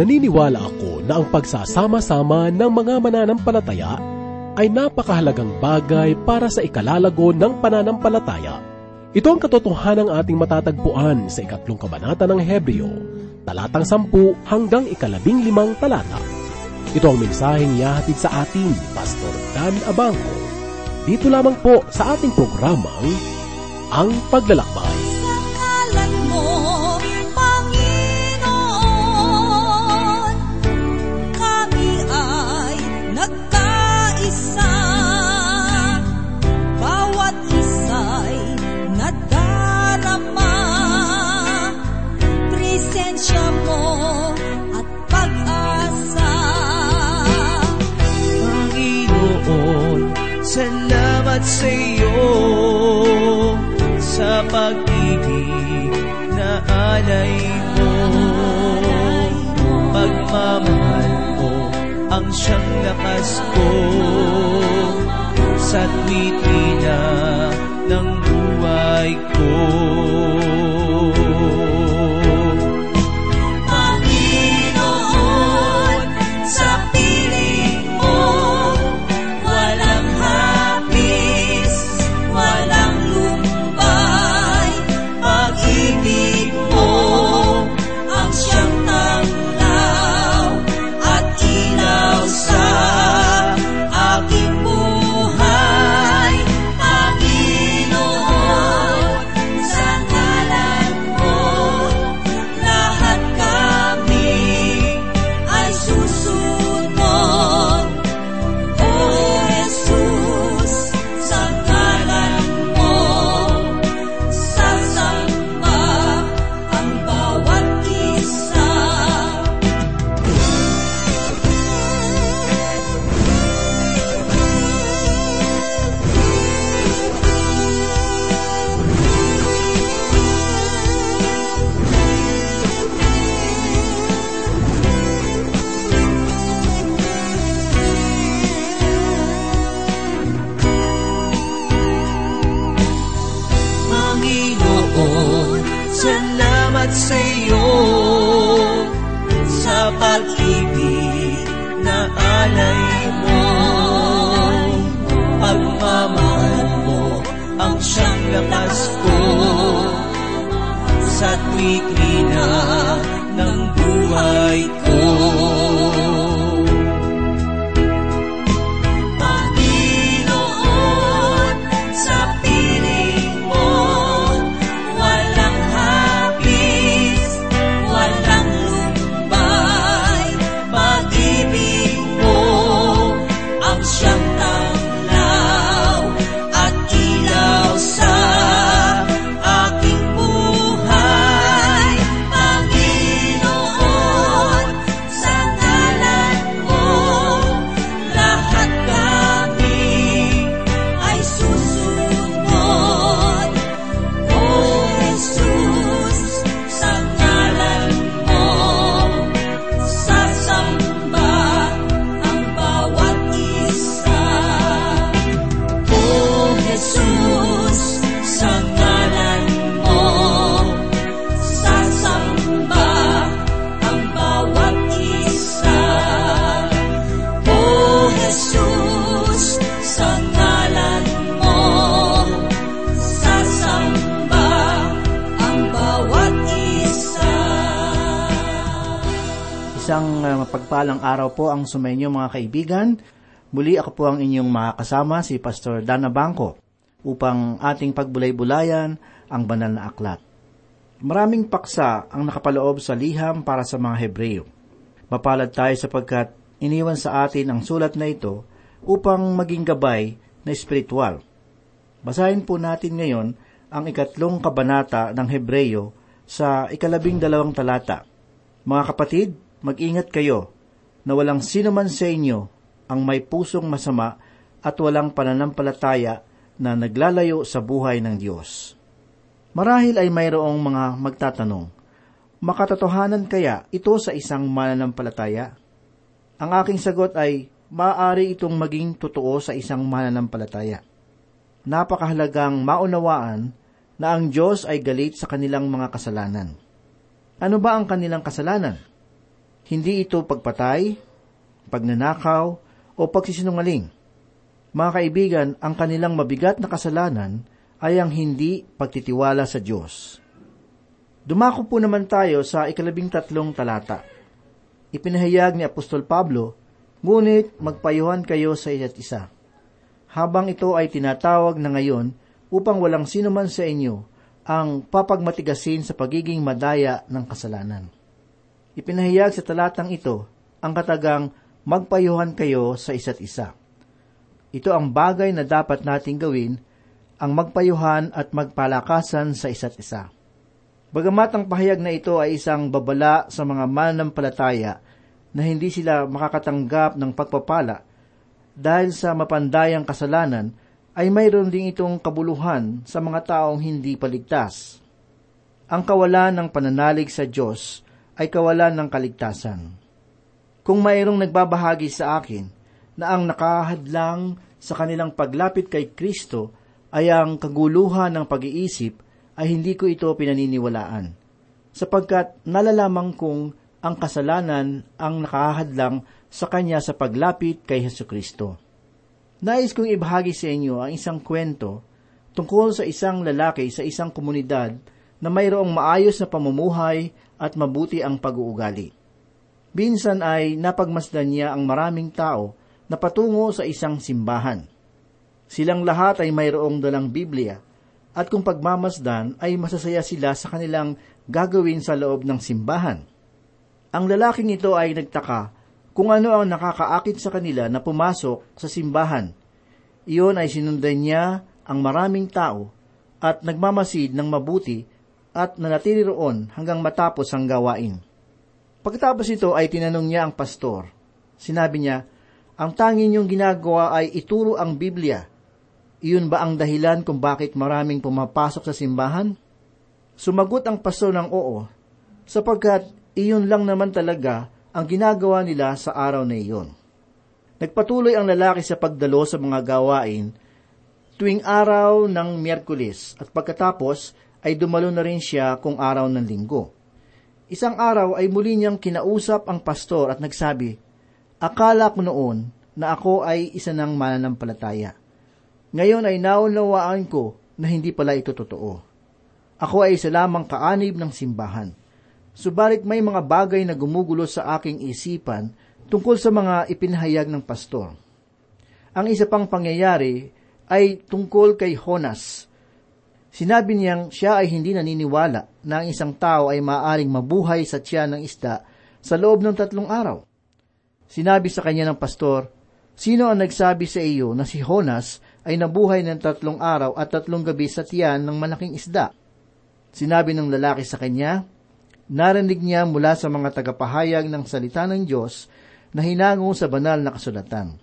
naniniwala ako na ang pagsasama-sama ng mga mananampalataya ay napakahalagang bagay para sa ikalalago ng pananampalataya. Ito ang katotohanan ng ating matatagpuan sa ikatlong kabanata ng Hebreo, talatang sampu hanggang ikalabing limang talata. Ito ang mensaheng yahatid sa atin, Pastor Dan Abangco. Dito lamang po sa ating programang Ang Paglalakbay. Salamat sa iyo sa pag-ibig na alay mo. Pagmamahal mo ang siyang lakas ko sa tuwid-ina ng buhay ko. Sa tuwid-ina ng buhay ko. Isang uh, mapagpalang araw po ang sumainyo mga kaibigan. Muli ako po ang inyong makakasama si Pastor Dana Bangko upang ating pagbulay-bulayan ang banal na aklat. Maraming paksa ang nakapaloob sa liham para sa mga Hebreo. Mapalad tayo sapagkat iniwan sa atin ang sulat na ito upang maging gabay na espiritual. Basahin po natin ngayon ang ikatlong kabanata ng Hebreo sa ikalabing dalawang talata. Mga kapatid, mag-ingat kayo na walang sino man sa inyo ang may pusong masama at walang pananampalataya na naglalayo sa buhay ng Diyos. Marahil ay mayroong mga magtatanong, makatotohanan kaya ito sa isang mananampalataya? Ang aking sagot ay, maaari itong maging totoo sa isang mananampalataya. Napakahalagang maunawaan na ang Diyos ay galit sa kanilang mga kasalanan. Ano ba ang kanilang kasalanan? Hindi ito pagpatay, pagnanakaw, o pagsisinungaling. Mga kaibigan, ang kanilang mabigat na kasalanan ay ang hindi pagtitiwala sa Diyos. Dumako po naman tayo sa ikalabing tatlong talata. Ipinahayag ni Apostol Pablo, Ngunit magpayuhan kayo sa isa't isa. Habang ito ay tinatawag na ngayon upang walang sino man sa inyo ang papagmatigasin sa pagiging madaya ng kasalanan. Ipinahayag sa talatang ito ang katagang magpayuhan kayo sa isa't isa. Ito ang bagay na dapat nating gawin, ang magpayuhan at magpalakasan sa isa't isa. Bagamat ang pahayag na ito ay isang babala sa mga mananampalataya na hindi sila makakatanggap ng pagpapala dahil sa mapandayang kasalanan, ay mayroon ding itong kabuluhan sa mga taong hindi paligtas. Ang kawalan ng pananalig sa Diyos ay kawalan ng kaligtasan. Kung mayroong nagbabahagi sa akin na ang nakahadlang sa kanilang paglapit kay Kristo ay ang kaguluhan ng pag-iisip, ay hindi ko ito pinaniniwalaan. Sapagkat nalalaman kong ang kasalanan ang nakahadlang sa kanya sa paglapit kay Heso Kristo. Nais kong ibahagi sa inyo ang isang kwento tungkol sa isang lalaki sa isang komunidad na mayroong maayos na pamumuhay at mabuti ang pag-uugali. Binsan ay napagmasdan niya ang maraming tao na patungo sa isang simbahan. Silang lahat ay mayroong dalang Biblia at kung pagmamasdan ay masasaya sila sa kanilang gagawin sa loob ng simbahan. Ang lalaking ito ay nagtaka kung ano ang nakakaakit sa kanila na pumasok sa simbahan. Iyon ay sinundan niya ang maraming tao at nagmamasid ng mabuti at nanatili roon hanggang matapos ang gawain. Pagkatapos ito ay tinanong niya ang pastor. Sinabi niya, ang tanging niyong ginagawa ay ituro ang Biblia. Iyon ba ang dahilan kung bakit maraming pumapasok sa simbahan? Sumagot ang pastor ng oo, sapagkat iyon lang naman talaga ang ginagawa nila sa araw na iyon. Nagpatuloy ang lalaki sa pagdalo sa mga gawain tuwing araw ng Miyerkules at pagkatapos ay dumalo na rin siya kung araw ng linggo. Isang araw ay muli niyang kinausap ang pastor at nagsabi, Akala ko noon na ako ay isa ng mananampalataya. Ngayon ay naunawaan ko na hindi pala ito totoo. Ako ay isa lamang kaanib ng simbahan. Subalit may mga bagay na gumugulo sa aking isipan tungkol sa mga ipinahayag ng pastor. Ang isa pang pangyayari ay tungkol kay Honas. Sinabi niyang siya ay hindi naniniwala na ang isang tao ay maaaring mabuhay sa tiyan ng isda sa loob ng tatlong araw. Sinabi sa kanya ng pastor, Sino ang nagsabi sa iyo na si Honas ay nabuhay ng tatlong araw at tatlong gabi sa tiyan ng malaking isda? Sinabi ng lalaki sa kanya, narinig niya mula sa mga tagapahayag ng salita ng Diyos na hinango sa banal na kasulatan.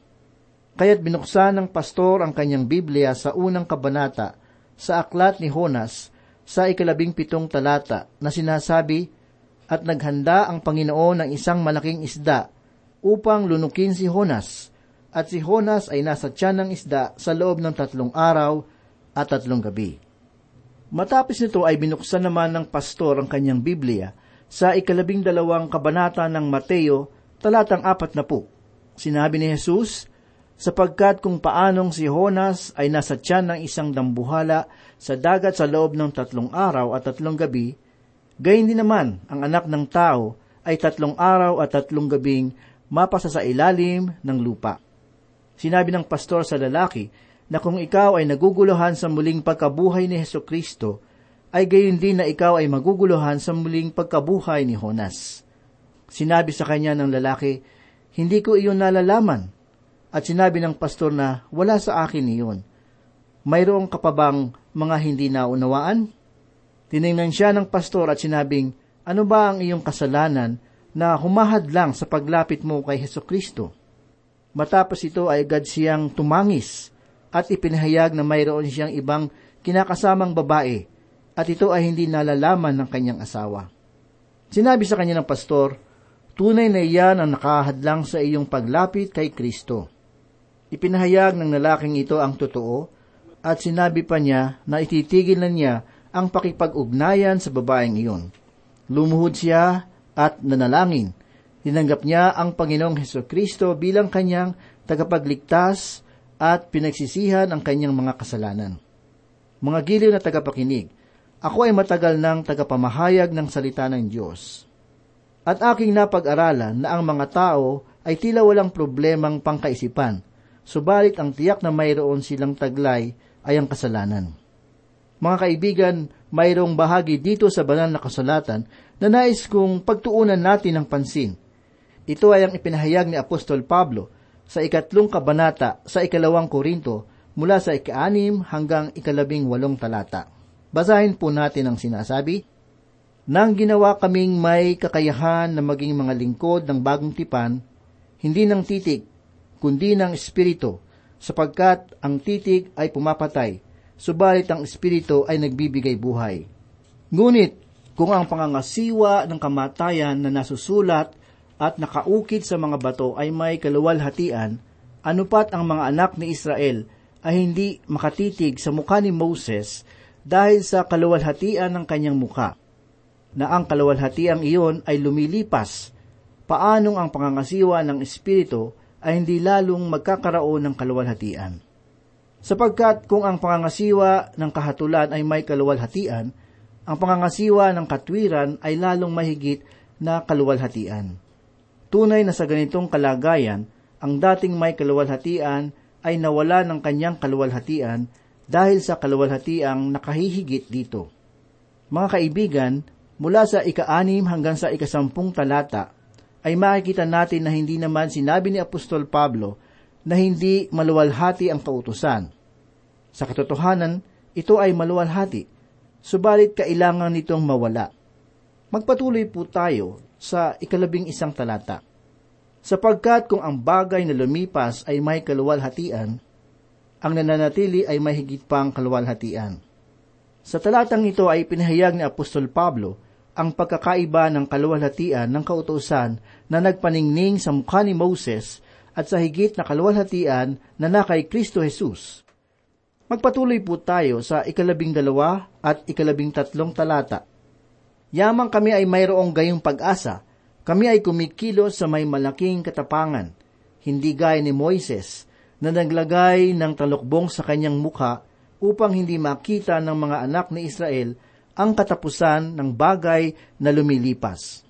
Kaya't binuksan ng pastor ang kanyang Biblia sa unang kabanata sa aklat ni Honas sa ikalabing pitong talata na sinasabi, At naghanda ang Panginoon ng isang malaking isda upang lunukin si Honas, at si Honas ay nasa tiyan ng isda sa loob ng tatlong araw at tatlong gabi. Matapos nito ay binuksan naman ng pastor ang kanyang Biblia sa ikalabing dalawang kabanata ng Mateo, talatang apat na po. Sinabi ni Jesus, sapagkat kung paanong si Honas ay nasa tiyan ng isang dambuhala sa dagat sa loob ng tatlong araw at tatlong gabi, gayon din naman ang anak ng tao ay tatlong araw at tatlong gabing mapasa sa ilalim ng lupa. Sinabi ng pastor sa lalaki na kung ikaw ay naguguluhan sa muling pagkabuhay ni Heso Kristo, ay gayon din na ikaw ay maguguluhan sa muling pagkabuhay ni Honas. Sinabi sa kanya ng lalaki, Hindi ko iyon nalalaman. At sinabi ng pastor na, Wala sa akin iyon. Mayroong kapabang mga hindi naunawaan? Tiningnan siya ng pastor at sinabing, Ano ba ang iyong kasalanan na humahad lang sa paglapit mo kay Heso Kristo? Matapos ito ay agad siyang tumangis at ipinahayag na mayroon siyang ibang kinakasamang babae at ito ay hindi nalalaman ng kanyang asawa. Sinabi sa kanya ng pastor, tunay na iyan ang nakahadlang sa iyong paglapit kay Kristo. Ipinahayag ng lalaking ito ang totoo at sinabi pa niya na ititigil na niya ang pakipag-ugnayan sa babaeng iyon. Lumuhod siya at nanalangin. Tinanggap niya ang Panginoong Heso Kristo bilang kanyang tagapagligtas at pinagsisihan ang kanyang mga kasalanan. Mga giliw na tagapakinig, ako ay matagal ng tagapamahayag ng salita ng Diyos. At aking napag-aralan na ang mga tao ay tila walang problemang pangkaisipan, subalit ang tiyak na mayroon silang taglay ay ang kasalanan. Mga kaibigan, mayroong bahagi dito sa banal na kasalatan na nais kong pagtuunan natin ng pansin. Ito ay ang ipinahayag ni Apostol Pablo sa ikatlong kabanata sa ikalawang Korinto mula sa ikaanim hanggang ikalabing walong talata. Basahin po natin ang sinasabi. Nang ginawa kaming may kakayahan na maging mga lingkod ng bagong tipan, hindi ng titig, kundi ng espiritu, sapagkat ang titig ay pumapatay, subalit ang espiritu ay nagbibigay buhay. Ngunit, kung ang pangangasiwa ng kamatayan na nasusulat at nakaukit sa mga bato ay may kaluwalhatian, anupat ang mga anak ni Israel ay hindi makatitig sa mukha ni Moses dahil sa kaluwalhatian ng kanyang mukha. Na ang kaluwalhatiang iyon ay lumilipas, paanong ang pangangasiwa ng Espiritu ay hindi lalong magkakaroon ng kaluwalhatian. Sapagkat kung ang pangangasiwa ng kahatulan ay may kaluwalhatian, ang pangangasiwa ng katwiran ay lalong mahigit na kaluwalhatian. Tunay na sa ganitong kalagayan, ang dating may kaluwalhatian ay nawala ng kanyang kaluwalhatian dahil sa kaluwalhatiang nakahihigit dito. Mga kaibigan, mula sa ika-anim hanggang sa ikasampung talata, ay makikita natin na hindi naman sinabi ni Apostol Pablo na hindi maluwalhati ang kautusan. Sa katotohanan, ito ay maluwalhati, subalit kailangan nitong mawala. Magpatuloy po tayo sa ikalabing isang talata. Sapagkat kung ang bagay na lumipas ay may kaluwalhatian, ang nananatili ay may higit pang kaluwalhatian. Sa talatang ito ay pinahayag ni Apostol Pablo ang pagkakaiba ng kaluwalhatian ng kautosan na nagpaningning sa mukha ni Moses at sa higit na kaluwalhatian na na kay Kristo Jesus. Magpatuloy po tayo sa ikalabing dalawa at ikalabing tatlong talata. Yamang kami ay mayroong gayong pag-asa, kami ay kumikilos sa may malaking katapangan, hindi gaya ni Moises, na naglagay ng talukbong sa kanyang mukha upang hindi makita ng mga anak ni Israel ang katapusan ng bagay na lumilipas.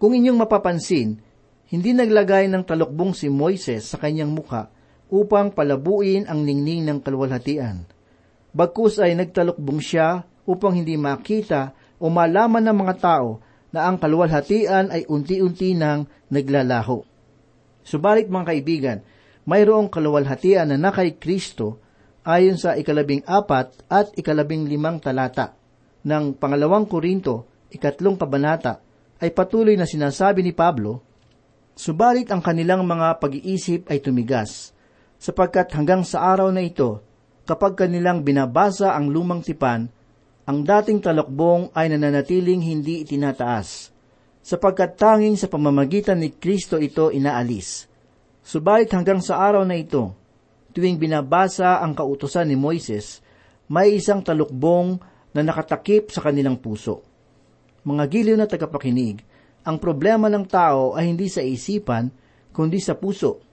Kung inyong mapapansin, hindi naglagay ng talukbong si Moises sa kanyang mukha upang palabuin ang ningning ng kalwalhatian. Bagkus ay nagtalukbong siya upang hindi makita o malaman ng mga tao na ang kaluwalhatian ay unti-unti nang naglalaho. Subalit mga kaibigan, mayroong kaluwalhatian na nakay Kristo ayon sa ikalabing apat at ikalabing limang talata ng pangalawang Korinto, ikatlong kabanata, ay patuloy na sinasabi ni Pablo, Subalit ang kanilang mga pag-iisip ay tumigas, sapagkat hanggang sa araw na ito, kapag kanilang binabasa ang lumang tipan, ang dating talokbong ay nananatiling hindi itinataas, sapagkat tanging sa pamamagitan ni Kristo ito inaalis. Subalit hanggang sa araw na ito, tuwing binabasa ang kautosan ni Moises, may isang talukbong na nakatakip sa kanilang puso. Mga giliw na tagapakinig, ang problema ng tao ay hindi sa isipan, kundi sa puso.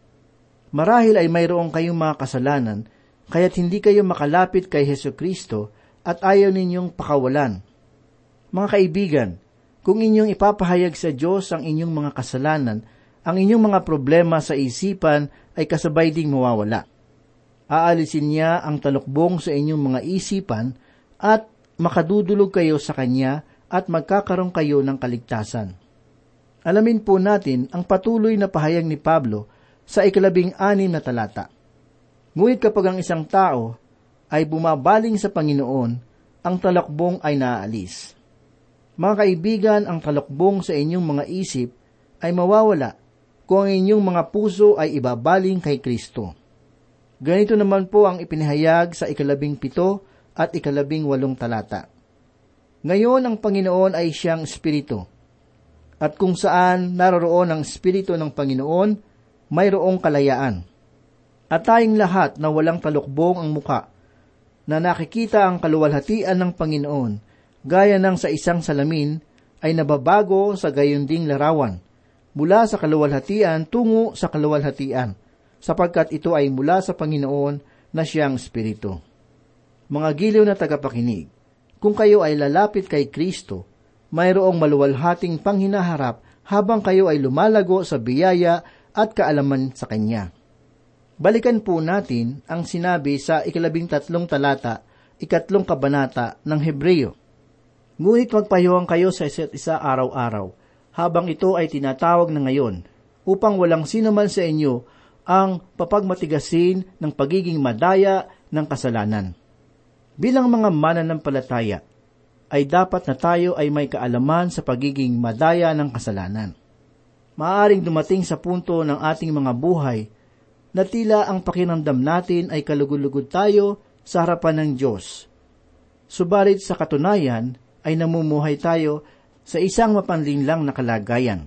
Marahil ay mayroong kayong mga kasalanan, kaya't hindi kayo makalapit kay Heso Kristo at ayaw ninyong pakawalan. Mga kaibigan, kung inyong ipapahayag sa Diyos ang inyong mga kasalanan, ang inyong mga problema sa isipan ay kasabay ding mawawala. Aalisin niya ang talukbong sa inyong mga isipan at makadudulog kayo sa Kanya at magkakaroon kayo ng kaligtasan. Alamin po natin ang patuloy na pahayag ni Pablo sa ikalabing anim na talata. Ngunit kapag ang isang tao ay bumabaling sa Panginoon, ang talakbong ay naaalis. Mga kaibigan, ang talakbong sa inyong mga isip ay mawawala kung ang inyong mga puso ay ibabaling kay Kristo. Ganito naman po ang ipinahayag sa ikalabing pito at ikalabing walong talata. Ngayon ang Panginoon ay siyang Espiritu. At kung saan naroroon ang Espiritu ng Panginoon, mayroong kalayaan. At tayong lahat na walang talukbong ang muka, na nakikita ang kaluwalhatian ng Panginoon, gaya ng sa isang salamin, ay nababago sa gayunding larawan. mula sa kaluwalhatian tungo sa kaluwalhatian, sapagkat ito ay mula sa Panginoon na siyang Espiritu. Mga giliw na tagapakinig, kung kayo ay lalapit kay Kristo, mayroong maluwalhating panghinaharap habang kayo ay lumalago sa biyaya at kaalaman sa Kanya. Balikan po natin ang sinabi sa ikalabing tatlong talata, ikatlong kabanata ng Hebreo. Ngunit magpayuhang kayo sa isa't isa araw-araw, habang ito ay tinatawag na ngayon, upang walang sino man sa inyo ang papagmatigasin ng pagiging madaya ng kasalanan. Bilang mga mananampalataya, ay dapat na tayo ay may kaalaman sa pagiging madaya ng kasalanan. Maaring dumating sa punto ng ating mga buhay na tila ang pakiramdam natin ay kalugulugod tayo sa harapan ng Diyos. Subalit sa katunayan ay namumuhay tayo sa isang mapanlinlang na kalagayan.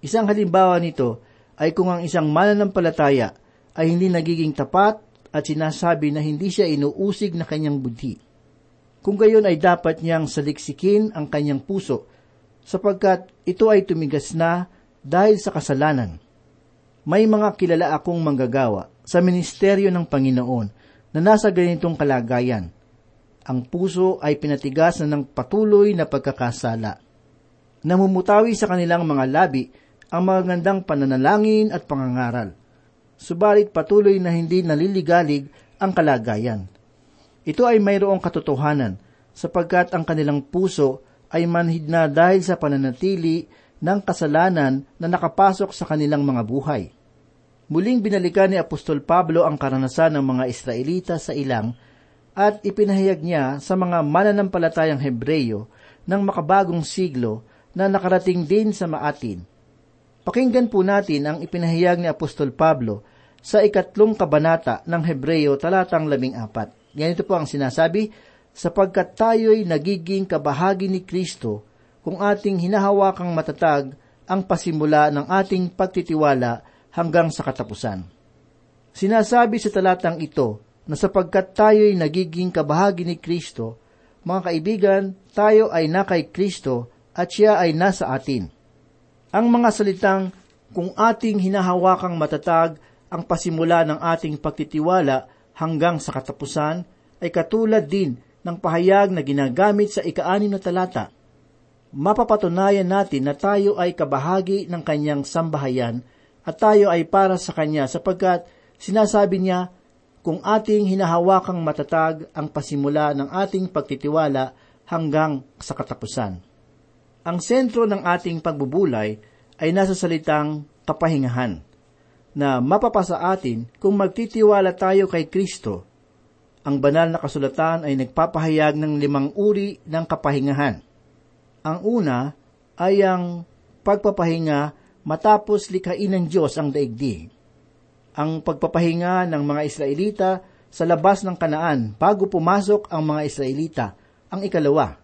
Isang halimbawa nito ay kung ang isang mananampalataya ay hindi nagiging tapat at sinasabi na hindi siya inuusig na kanyang budhi. Kung gayon ay dapat niyang saliksikin ang kanyang puso sapagkat ito ay tumigas na dahil sa kasalanan. May mga kilala akong manggagawa sa ministeryo ng Panginoon na nasa ganitong kalagayan. Ang puso ay pinatigas na ng patuloy na pagkakasala. Namumutawi sa kanilang mga labi ang magandang pananalangin at pangangaral. Subalit patuloy na hindi naliligalig ang kalagayan. Ito ay mayroong katotohanan sapagkat ang kanilang puso ay manhid na dahil sa pananatili ng kasalanan na nakapasok sa kanilang mga buhay. Muling binalikan ni Apostol Pablo ang karanasan ng mga Israelita sa ilang at ipinahayag niya sa mga mananampalatayang Hebreyo ng makabagong siglo na nakarating din sa maatin. Pakinggan po natin ang ipinahayag ni Apostol Pablo sa ikatlong kabanata ng Hebreyo talatang labing apat. Ganito po ang sinasabi, sapagkat tayo'y nagiging kabahagi ni Kristo kung ating hinahawakang matatag ang pasimula ng ating pagtitiwala hanggang sa katapusan. Sinasabi sa talatang ito na sapagkat tayo'y nagiging kabahagi ni Kristo, mga kaibigan, tayo ay na kay Kristo at siya ay nasa atin. Ang mga salitang kung ating hinahawakang matatag ang pasimula ng ating pagtitiwala hanggang sa katapusan ay katulad din ng pahayag na ginagamit sa ikaanim na talata mapapatunayan natin na tayo ay kabahagi ng kanyang sambahayan at tayo ay para sa kanya sapagkat sinasabi niya kung ating hinahawakang matatag ang pasimula ng ating pagtitiwala hanggang sa katapusan. Ang sentro ng ating pagbubulay ay nasa salitang kapahingahan na mapapasa atin kung magtitiwala tayo kay Kristo. Ang banal na kasulatan ay nagpapahayag ng limang uri ng kapahingahan – ang una ay ang pagpapahinga matapos likhain ng Diyos ang daigdig. Ang pagpapahinga ng mga Israelita sa labas ng kanaan bago pumasok ang mga Israelita, ang ikalawa.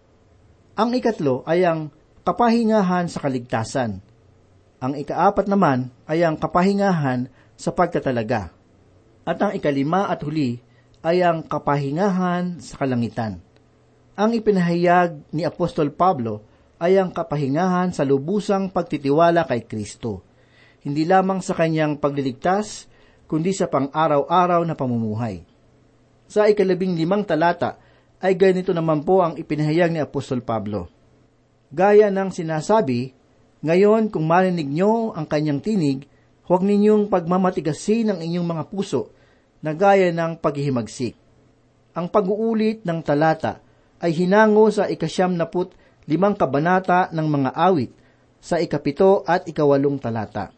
Ang ikatlo ay ang kapahingahan sa kaligtasan. Ang ikaapat naman ay ang kapahingahan sa pagtatalaga. At ang ikalima at huli ay ang kapahingahan sa kalangitan. Ang ipinahayag ni Apostol Pablo ay ang kapahingahan sa lubusang pagtitiwala kay Kristo. Hindi lamang sa kanyang pagliligtas, kundi sa pang-araw-araw na pamumuhay. Sa ikalabing limang talata ay ganito naman po ang ipinahayag ni Apostol Pablo. Gaya ng sinasabi, ngayon kung marinig nyo ang kanyang tinig, huwag ninyong pagmamatigasin ang inyong mga puso na gaya ng paghihimagsik. Ang pag-uulit ng talata ay hinango sa ikasyam na put limang kabanata ng mga awit sa ikapito at ikawalong talata.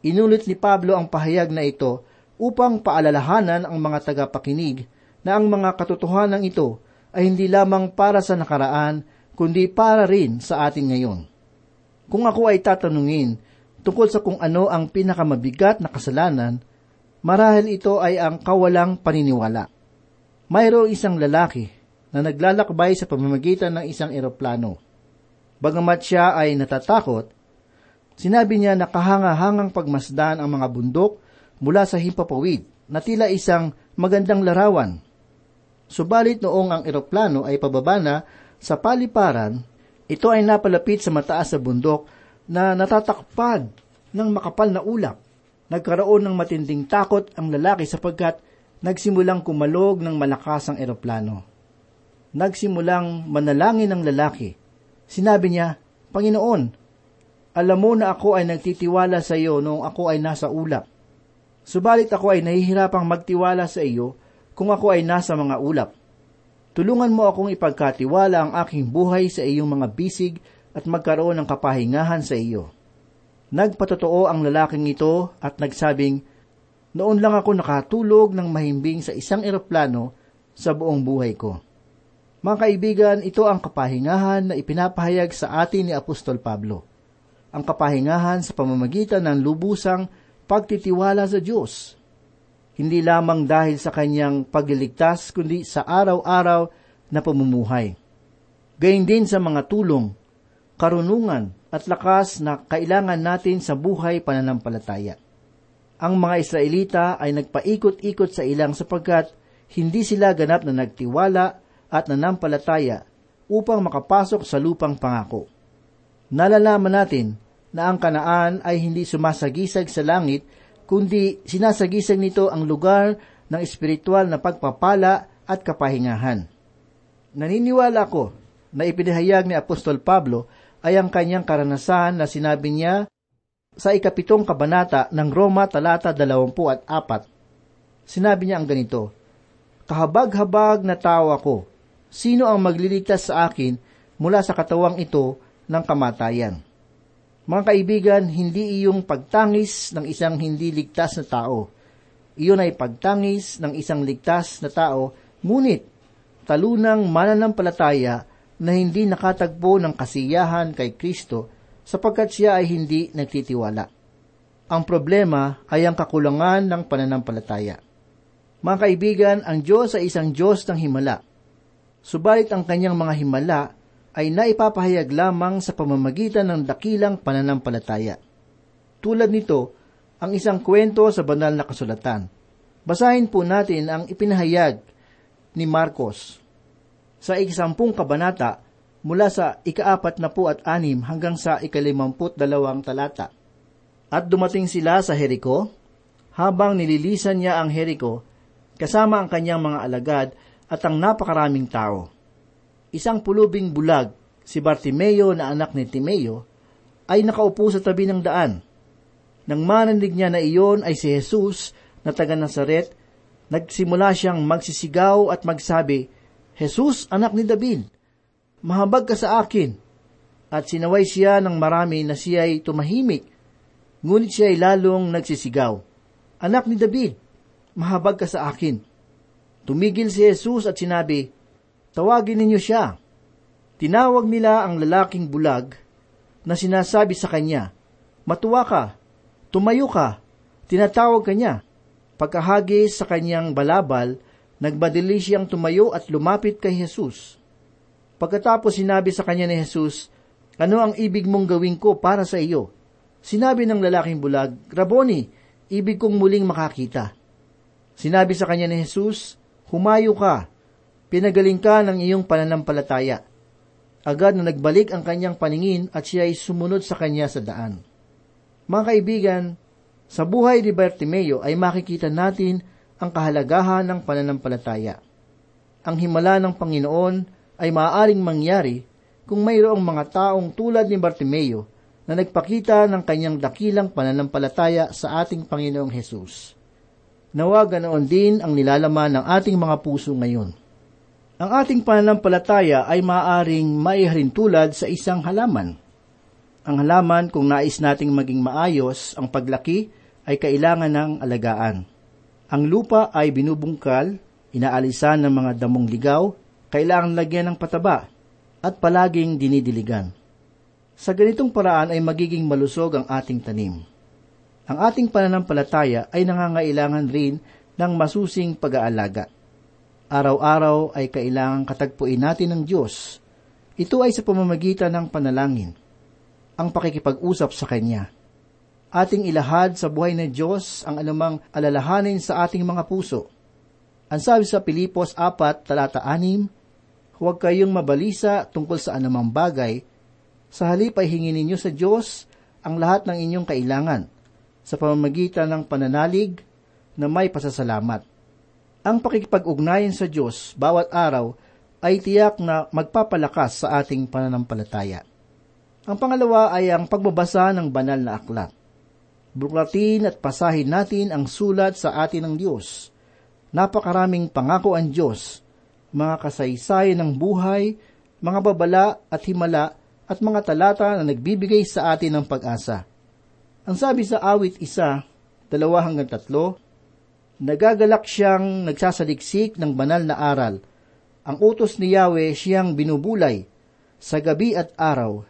Inulit ni Pablo ang pahayag na ito upang paalalahanan ang mga tagapakinig na ang mga katotohanan ito ay hindi lamang para sa nakaraan, kundi para rin sa atin ngayon. Kung ako ay tatanungin tungkol sa kung ano ang pinakamabigat na kasalanan, marahil ito ay ang kawalang paniniwala. Mayroong isang lalaki na naglalakbay sa pamamagitan ng isang eroplano. Bagamat siya ay natatakot, sinabi niya na kahangahangang pagmasdan ang mga bundok mula sa himpapawid na tila isang magandang larawan. Subalit noong ang eroplano ay pababa na sa paliparan, ito ay napalapit sa mataas sa bundok na natatakpad ng makapal na ulap. Nagkaroon ng matinding takot ang lalaki sapagkat nagsimulang kumalog ng malakas ang eroplano. Nagsimulang manalangin ang lalaki. Sinabi niya, Panginoon, alam mo na ako ay nagtitiwala sa iyo noong ako ay nasa ulap. Subalit ako ay nahihirapang magtiwala sa iyo kung ako ay nasa mga ulap. Tulungan mo akong ipagkatiwala ang aking buhay sa iyong mga bisig at magkaroon ng kapahingahan sa iyo. Nagpatotoo ang lalaking ito at nagsabing, Noon lang ako nakatulog ng mahimbing sa isang eroplano sa buong buhay ko. Mga kaibigan, ito ang kapahingahan na ipinapahayag sa atin ni Apostol Pablo. Ang kapahingahan sa pamamagitan ng lubusang pagtitiwala sa Diyos. Hindi lamang dahil sa kanyang pagliligtas, kundi sa araw-araw na pamumuhay. Gayun din sa mga tulong, karunungan at lakas na kailangan natin sa buhay pananampalataya. Ang mga Israelita ay nagpaikot-ikot sa ilang sapagkat hindi sila ganap na nagtiwala at nanampalataya upang makapasok sa lupang pangako. Nalalaman natin na ang kanaan ay hindi sumasagisag sa langit, kundi sinasagisag nito ang lugar ng espiritual na pagpapala at kapahingahan. Naniniwala ko na ipinahayag ni Apostol Pablo ay ang kanyang karanasan na sinabi niya sa ikapitong kabanata ng Roma talata 24. Sinabi niya ang ganito, Kahabag-habag na tao ako, sino ang magliligtas sa akin mula sa katawang ito ng kamatayan? Mga kaibigan, hindi iyong pagtangis ng isang hindi ligtas na tao. Iyon ay pagtangis ng isang ligtas na tao, ngunit talunang mananampalataya na hindi nakatagpo ng kasiyahan kay Kristo sapagkat siya ay hindi nagtitiwala. Ang problema ay ang kakulangan ng pananampalataya. Mga kaibigan, ang Diyos ay isang Diyos ng himala. Subalit ang kanyang mga himala ay naipapahayag lamang sa pamamagitan ng dakilang pananampalataya. Tulad nito, ang isang kwento sa banal na kasulatan. Basahin po natin ang ipinahayag ni Marcos sa ikasampung kabanata mula sa ikaapat na po at anim hanggang sa ikalimamput dalawang talata. At dumating sila sa Jericho, habang nililisan niya ang Jericho, kasama ang kanyang mga alagad at ang napakaraming tao. Isang pulubing bulag, si Bartimeo na anak ni Timeo, ay nakaupo sa tabi ng daan. Nang marinig niya na iyon ay si Jesus na taga Nazaret, nagsimula siyang magsisigaw at magsabi, Jesus, anak ni David, mahabag ka sa akin. At sinaway siya ng marami na siya ay tumahimik, ngunit siya ay lalong nagsisigaw, Anak ni David, mahabag ka sa akin. Tumigil si Jesus at sinabi, Tawagin ninyo siya. Tinawag nila ang lalaking bulag na sinasabi sa kanya, Matuwa ka, tumayo ka, tinatawag ka niya. Pagkahagis sa kanyang balabal, Nagbadili siyang tumayo at lumapit kay Jesus. Pagkatapos sinabi sa kanya ni Jesus, Ano ang ibig mong gawin ko para sa iyo? Sinabi ng lalaking bulag, Raboni, ibig kong muling makakita. Sinabi sa kanya ni Jesus, Humayo ka, pinagaling ka ng iyong pananampalataya. Agad na nagbalik ang kanyang paningin at siya ay sumunod sa kanya sa daan. Mga kaibigan, sa buhay ni Bartimeo ay makikita natin ang kahalagahan ng pananampalataya. Ang himala ng Panginoon ay maaaring mangyari kung mayroong mga taong tulad ni Bartimeo na nagpakita ng kanyang dakilang pananampalataya sa ating Panginoong Hesus. Nawa ganoon din ang nilalaman ng ating mga puso ngayon. Ang ating pananampalataya ay maaaring maiharin tulad sa isang halaman. Ang halaman kung nais nating maging maayos ang paglaki ay kailangan ng alagaan. Ang lupa ay binubungkal, inaalisan ng mga damong ligaw, kailangan lagyan ng pataba, at palaging dinidiligan. Sa ganitong paraan ay magiging malusog ang ating tanim. Ang ating pananampalataya ay nangangailangan rin ng masusing pag-aalaga. Araw-araw ay kailangang katagpuin natin ng Diyos. Ito ay sa pamamagitan ng panalangin, ang pakikipag-usap sa Kanya ating ilahad sa buhay ng Diyos ang anumang alalahanin sa ating mga puso. Ang sabi sa Pilipos 4, talata 6, Huwag kayong mabalisa tungkol sa anumang bagay, sa halip ay hingin ninyo sa Diyos ang lahat ng inyong kailangan sa pamamagitan ng pananalig na may pasasalamat. Ang pakikipag-ugnayan sa Diyos bawat araw ay tiyak na magpapalakas sa ating pananampalataya. Ang pangalawa ay ang pagbabasa ng banal na aklat. Buklatin at pasahin natin ang sulat sa atin ng Diyos. Napakaraming pangako ang Diyos, mga kasaysayan ng buhay, mga babala at himala at mga talata na nagbibigay sa atin ng pag-asa. Ang sabi sa awit isa, dalawa hanggang tatlo, nagagalak siyang nagsasaliksik ng banal na aral. Ang utos ni Yahweh siyang binubulay sa gabi at araw.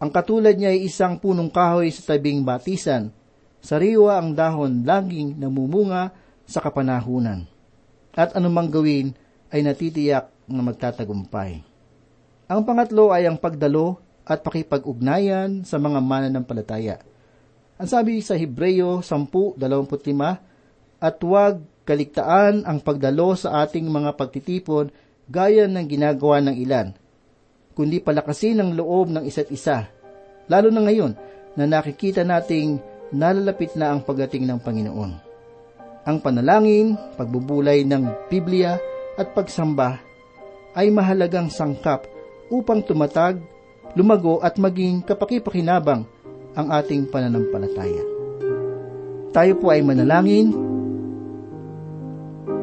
Ang katulad niya ay isang punong kahoy sa tabing batisan. Sariwa ang dahon laging namumunga sa kapanahunan. At anumang gawin ay natitiyak na magtatagumpay. Ang pangatlo ay ang pagdalo at pakipag-ugnayan sa mga mananampalataya. Ang sabi sa Hebreyo 10.25, at huwag kaligtaan ang pagdalo sa ating mga pagtitipon gaya ng ginagawa ng ilan, kundi palakasin ang loob ng isa't isa, lalo na ngayon na nakikita nating nalalapit na ang pagdating ng Panginoon. Ang panalangin, pagbubulay ng Biblia at pagsamba ay mahalagang sangkap upang tumatag, lumago at maging kapakipakinabang ang ating pananampalataya. Tayo po ay manalangin.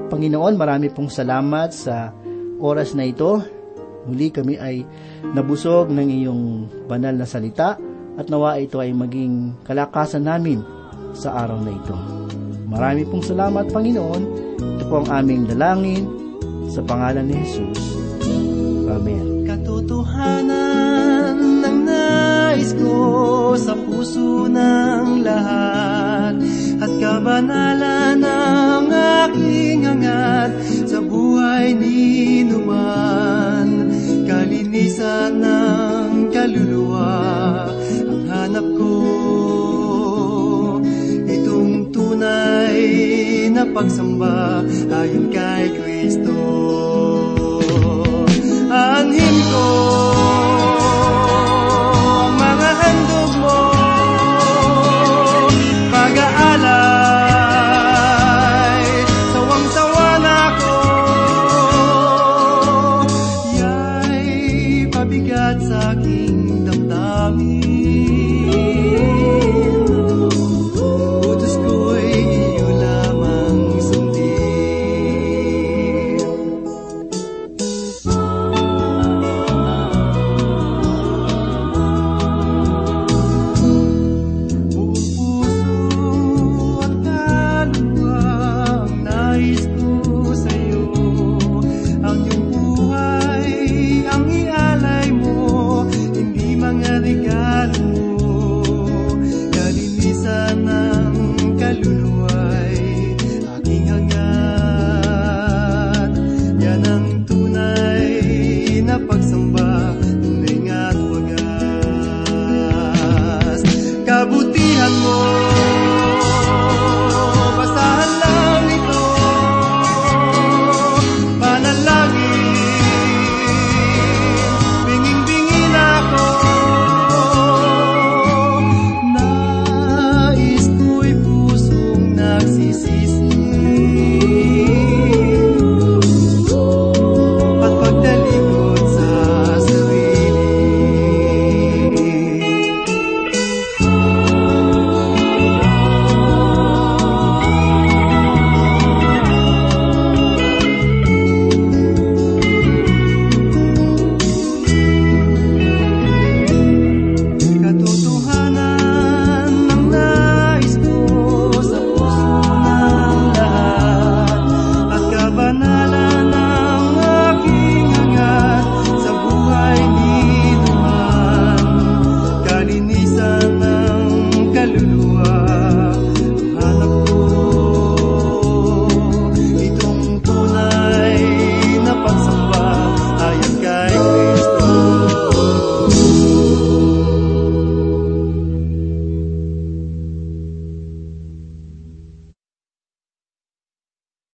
Panginoon, marami pong salamat sa oras na ito. Muli kami ay nabusog ng iyong banal na salita at nawa ito ay maging kalakasan namin sa araw na ito. Marami pong salamat, Panginoon. Ito po ang aming dalangin sa pangalan ni Jesus. Amen katotohanan ng nais ko sa ng lahat. At kabanalan ng aking hangat sa buhay ni numan. Kalinisan ng kaluluwa ang hanap ko. Itong tunay na pagsamba ayon kay Kristo. Anhin ko